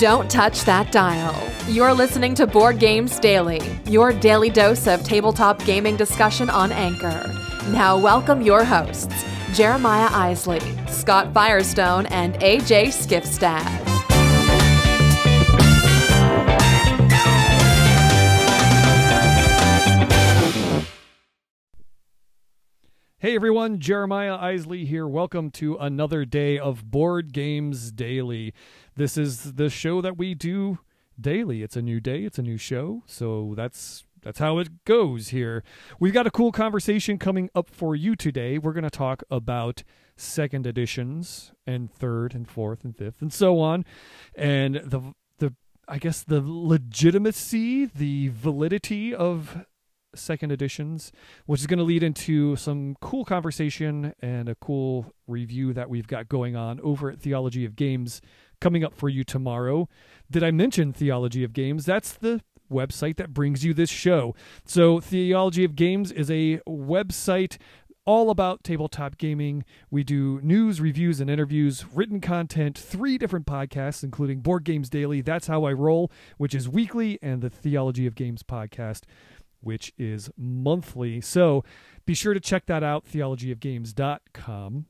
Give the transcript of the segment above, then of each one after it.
Don't touch that dial. You're listening to Board Games Daily, your daily dose of tabletop gaming discussion on Anchor. Now, welcome your hosts, Jeremiah Isley, Scott Firestone, and AJ Skifstad. Hey everyone, Jeremiah Isley here. Welcome to another day of Board Games Daily. This is the show that we do daily. It's a new day, it's a new show. So that's that's how it goes here. We've got a cool conversation coming up for you today. We're going to talk about second editions and third and fourth and fifth and so on and the the I guess the legitimacy, the validity of second editions, which is going to lead into some cool conversation and a cool review that we've got going on over at Theology of Games coming up for you tomorrow. Did I mention Theology of Games? That's the website that brings you this show. So, Theology of Games is a website all about tabletop gaming. We do news, reviews, and interviews, written content, three different podcasts, including Board Games Daily, That's How I Roll, which is weekly, and the Theology of Games podcast, which is monthly. So be sure to check that out, theologyofgames.com.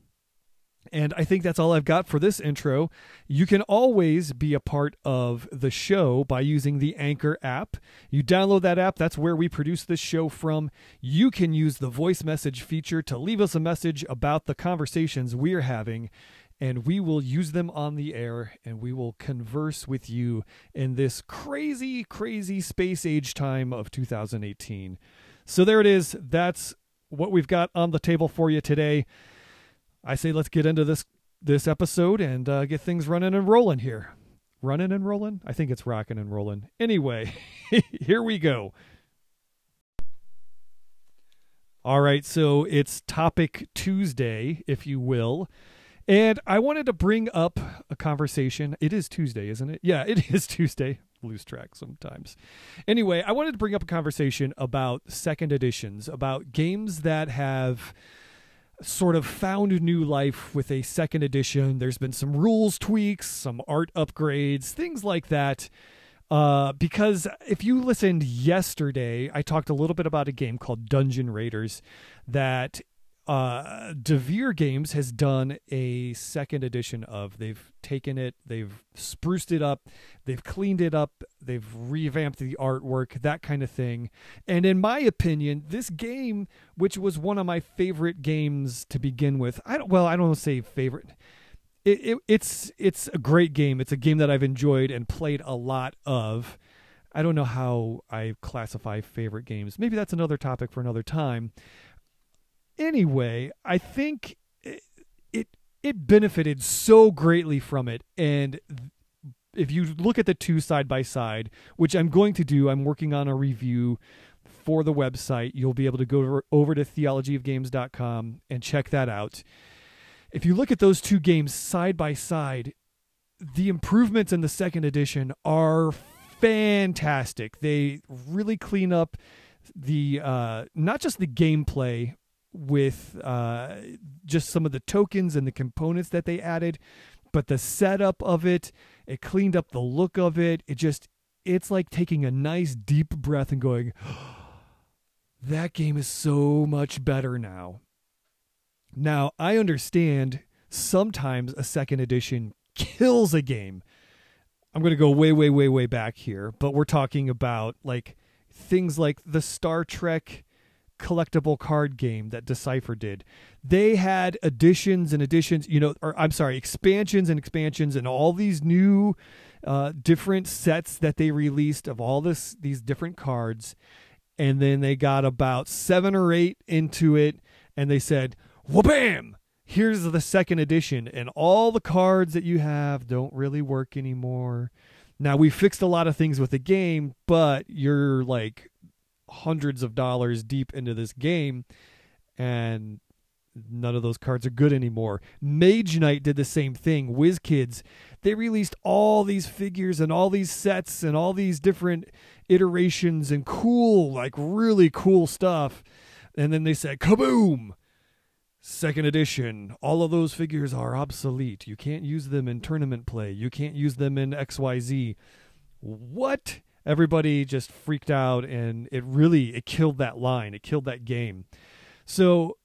And I think that's all I've got for this intro. You can always be a part of the show by using the Anchor app. You download that app, that's where we produce this show from. You can use the voice message feature to leave us a message about the conversations we're having, and we will use them on the air and we will converse with you in this crazy, crazy space age time of 2018. So there it is. That's what we've got on the table for you today. I say let's get into this this episode and uh, get things running and rolling here. Running and rolling? I think it's rocking and rolling. Anyway, here we go. All right, so it's topic Tuesday, if you will. And I wanted to bring up a conversation. It is Tuesday, isn't it? Yeah, it is Tuesday. Lose track sometimes. Anyway, I wanted to bring up a conversation about second editions, about games that have sort of found new life with a second edition. There's been some rules tweaks, some art upgrades, things like that. Uh, because if you listened yesterday, I talked a little bit about a game called Dungeon Raiders that uh, Devir Games has done a second edition of. They've taken it, they've spruced it up, they've cleaned it up, they've revamped the artwork, that kind of thing. And in my opinion, this game, which was one of my favorite games to begin with, I don't. Well, I don't want to say favorite. It, it, it's it's a great game. It's a game that I've enjoyed and played a lot of. I don't know how I classify favorite games. Maybe that's another topic for another time anyway, I think it, it it benefited so greatly from it and if you look at the two side by side, which I'm going to do, I'm working on a review for the website. You'll be able to go over to theologyofgames.com and check that out. If you look at those two games side by side, the improvements in the second edition are fantastic. They really clean up the uh, not just the gameplay with uh, just some of the tokens and the components that they added, but the setup of it, it cleaned up the look of it. It just, it's like taking a nice deep breath and going, that game is so much better now. Now, I understand sometimes a second edition kills a game. I'm going to go way, way, way, way back here, but we're talking about like things like the Star Trek collectible card game that Decipher did. They had additions and additions, you know, or I'm sorry, expansions and expansions and all these new uh, different sets that they released of all this these different cards. And then they got about seven or eight into it and they said, Whabam! Here's the second edition, and all the cards that you have don't really work anymore. Now we fixed a lot of things with the game, but you're like hundreds of dollars deep into this game and none of those cards are good anymore. Mage Knight did the same thing. WizKids, they released all these figures and all these sets and all these different iterations and cool, like really cool stuff. And then they said, kaboom! second edition, all of those figures are obsolete. You can't use them in tournament play. You can't use them in XYZ. What? Everybody just freaked out and it really it killed that line. It killed that game. So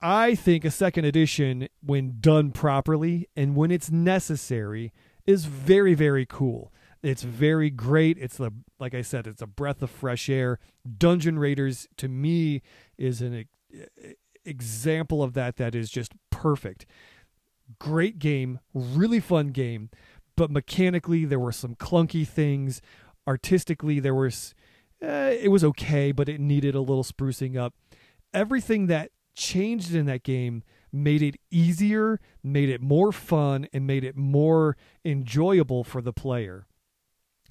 I think a second edition when done properly and when it's necessary is very very cool. It's very great. It's the like I said, it's a breath of fresh air. Dungeon Raiders to me is an example of that that is just perfect. Great game, really fun game, but mechanically there were some clunky things. Artistically there was uh, it was okay, but it needed a little sprucing up. Everything that changed in that game made it easier, made it more fun, and made it more enjoyable for the player.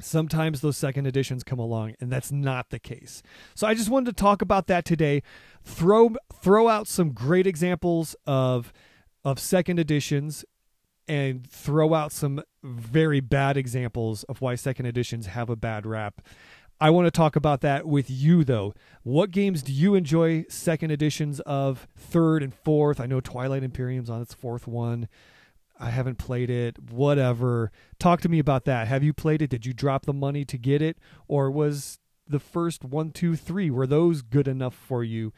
Sometimes those second editions come along, and that's not the case. So I just wanted to talk about that today. Throw throw out some great examples of of second editions, and throw out some very bad examples of why second editions have a bad rap. I want to talk about that with you, though. What games do you enjoy second editions of, third and fourth? I know Twilight Imperium's on its fourth one. I haven't played it, whatever. Talk to me about that. Have you played it? Did you drop the money to get it? Or was the first one, two, three, were those good enough for you?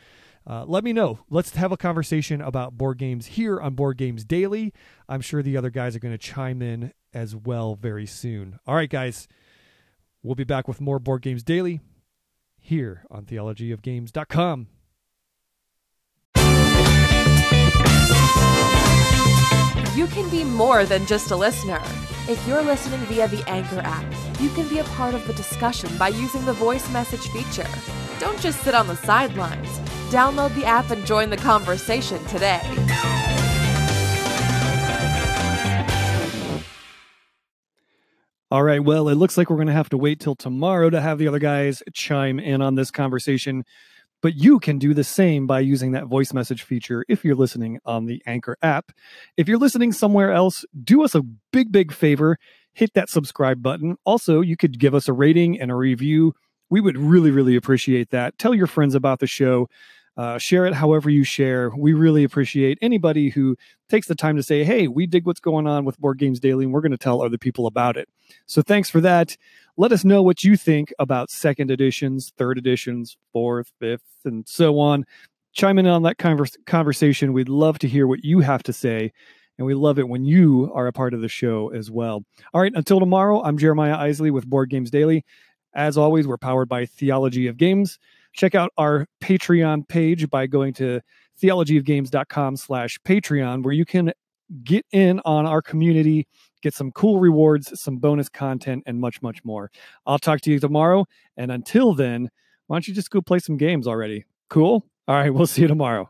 Uh, let me know. Let's have a conversation about board games here on Board Games Daily. I'm sure the other guys are going to chime in as well very soon. All right, guys. We'll be back with more Board Games Daily here on theologyofgames.com. You can be more than just a listener. If you're listening via the Anchor app, you can be a part of the discussion by using the voice message feature. Don't just sit on the sidelines. Download the app and join the conversation today. All right. Well, it looks like we're going to have to wait till tomorrow to have the other guys chime in on this conversation. But you can do the same by using that voice message feature if you're listening on the Anchor app. If you're listening somewhere else, do us a big, big favor. Hit that subscribe button. Also, you could give us a rating and a review. We would really, really appreciate that. Tell your friends about the show. Uh, share it however you share. We really appreciate anybody who takes the time to say, hey, we dig what's going on with Board Games Daily, and we're going to tell other people about it. So thanks for that. Let us know what you think about second editions, third editions, fourth, fifth, and so on. Chime in on that converse- conversation. We'd love to hear what you have to say. And we love it when you are a part of the show as well. All right, until tomorrow, I'm Jeremiah Isley with Board Games Daily. As always, we're powered by Theology of Games. Check out our Patreon page by going to theologyofgames.com slash Patreon, where you can get in on our community, get some cool rewards, some bonus content, and much, much more. I'll talk to you tomorrow. And until then, why don't you just go play some games already? Cool? All right, we'll see you tomorrow.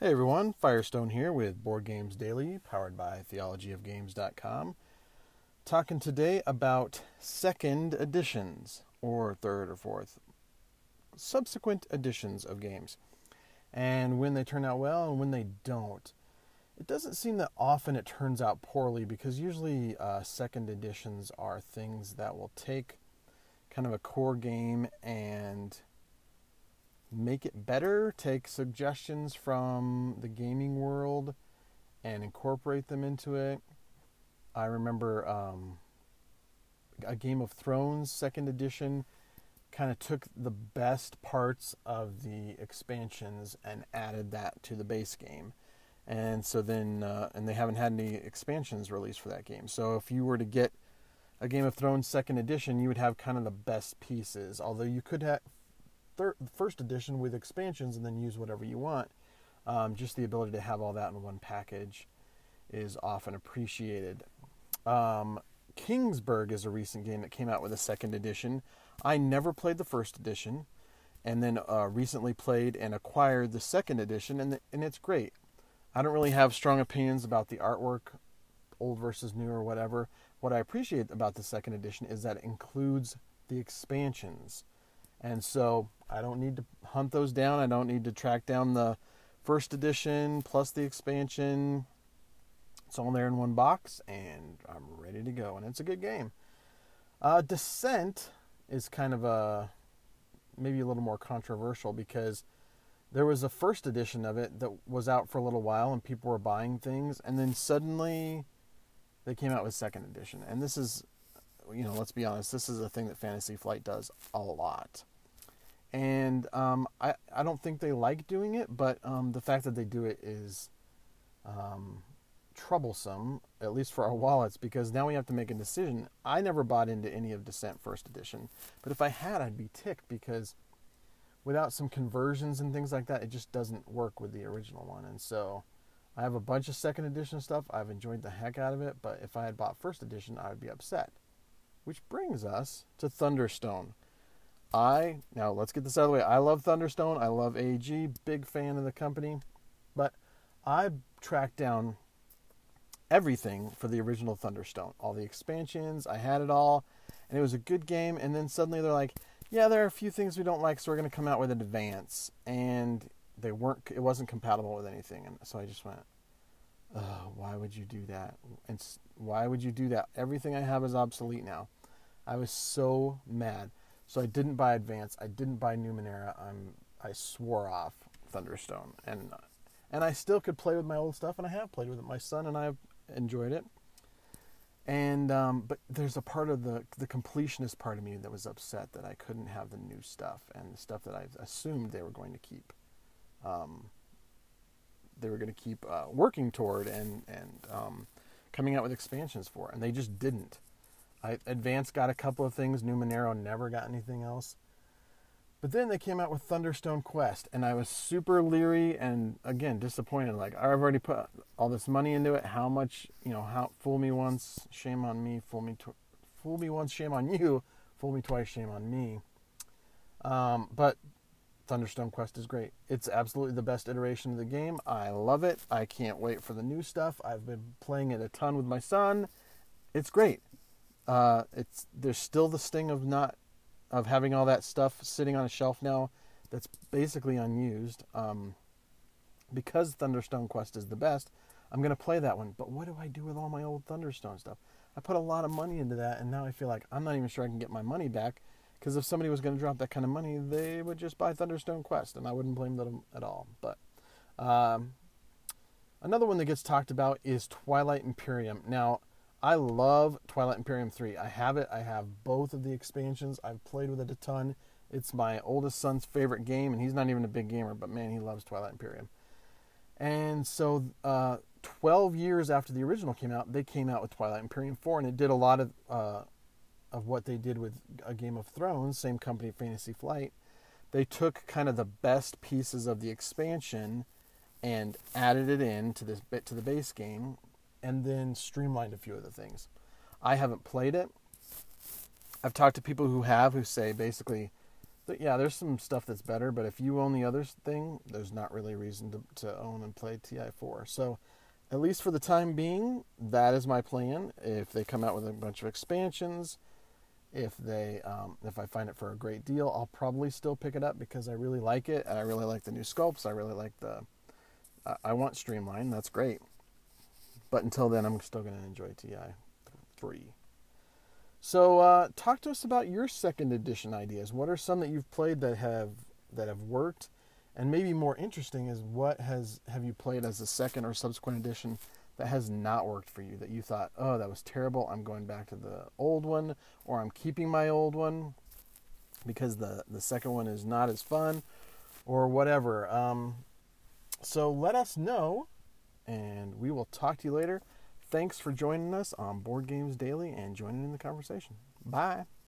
Hey everyone, Firestone here with Board Games Daily, powered by theologyofgames.com. Talking today about second editions, or third or fourth, subsequent editions of games, and when they turn out well and when they don't. It doesn't seem that often it turns out poorly because usually uh, second editions are things that will take kind of a core game and make it better, take suggestions from the gaming world and incorporate them into it. I remember um, a Game of Thrones second edition kind of took the best parts of the expansions and added that to the base game. And so then, uh, and they haven't had any expansions released for that game. So if you were to get a Game of Thrones second edition, you would have kind of the best pieces. Although you could have third, first edition with expansions and then use whatever you want. Um, just the ability to have all that in one package is often appreciated. Um, Kingsburg is a recent game that came out with a second edition. I never played the first edition, and then uh, recently played and acquired the second edition, and and it's great. I don't really have strong opinions about the artwork, old versus new or whatever. What I appreciate about the second edition is that it includes the expansions, and so I don't need to hunt those down. I don't need to track down the first edition plus the expansion. It's all there in one box, and I'm ready to go. And it's a good game. Uh, Descent is kind of a maybe a little more controversial because there was a first edition of it that was out for a little while and people were buying things and then suddenly they came out with second edition and this is you know let's be honest this is a thing that fantasy flight does a lot and um, I, I don't think they like doing it but um, the fact that they do it is um, troublesome at least for our wallets because now we have to make a decision i never bought into any of descent first edition but if i had i'd be ticked because without some conversions and things like that, it just doesn't work with the original one. And so I have a bunch of second edition stuff. I've enjoyed the heck out of it, but if I had bought first edition, I would be upset. Which brings us to Thunderstone. I now let's get this out of the way. I love Thunderstone. I love AEG. Big fan of the company, but I tracked down everything for the original Thunderstone. All the expansions. I had it all, and it was a good game. And then suddenly they're like, yeah, there are a few things we don't like, so we're going to come out with an advance, and they weren't. It wasn't compatible with anything, and so I just went, why would you do that? And why would you do that? Everything I have is obsolete now. I was so mad, so I didn't buy advance. I didn't buy Numenera. I'm I swore off Thunderstone, and and I still could play with my old stuff, and I have played with it. My son and I have enjoyed it. And um, but there's a part of the the completionist part of me that was upset that I couldn't have the new stuff and the stuff that I assumed they were going to keep. Um, they were going to keep uh, working toward and and um, coming out with expansions for, and they just didn't. I Advance got a couple of things. Numenera never got anything else. But then they came out with Thunderstone Quest, and I was super leery and again disappointed. Like I've already put all this money into it. How much, you know? How fool me once, shame on me. Fool me, tw- fool me once, shame on you. Fool me twice, shame on me. Um, but Thunderstone Quest is great. It's absolutely the best iteration of the game. I love it. I can't wait for the new stuff. I've been playing it a ton with my son. It's great. Uh, it's there's still the sting of not of having all that stuff sitting on a shelf now that's basically unused. Um, because Thunderstone Quest is the best, I'm to play that one. But what do I do with all my old Thunderstone stuff? I put a lot of money into that, and now I feel like I'm not even sure I can get my money back. Because if somebody was going to drop that kind of money, they would just buy Thunderstone Quest, and I wouldn't blame them at all. But um, another one that gets talked about is Twilight Imperium. Now, I love Twilight Imperium 3. I have it. I have both of the expansions. I've played with it a ton. It's my oldest son's favorite game, and he's not even a big gamer, but man, he loves Twilight Imperium. And so, uh, 12 years after the original came out, they came out with Twilight Imperium 4, and it did a lot of uh, of what they did with a Game of Thrones, same company, Fantasy Flight. They took kind of the best pieces of the expansion and added it in to this bit to the base game and then streamlined a few of the things. I haven't played it. I've talked to people who have who say basically that yeah, there's some stuff that's better, but if you own the other thing, there's not really a reason to, to own and play TI4. So, at least for the time being, that is my plan. If they come out with a bunch of expansions, if they um, if I find it for a great deal, I'll probably still pick it up because I really like it and I really like the new sculpts. I really like the. I, I want streamline. That's great. But until then, I'm still going to enjoy TI 3. So, uh, talk to us about your second edition ideas. What are some that you've played that have that have worked? And maybe more interesting is what has have you played as a second or subsequent edition that has not worked for you that you thought, "Oh, that was terrible. I'm going back to the old one or I'm keeping my old one because the the second one is not as fun or whatever." Um, so let us know and we will talk to you later. Thanks for joining us on Board Games Daily and joining in the conversation. Bye.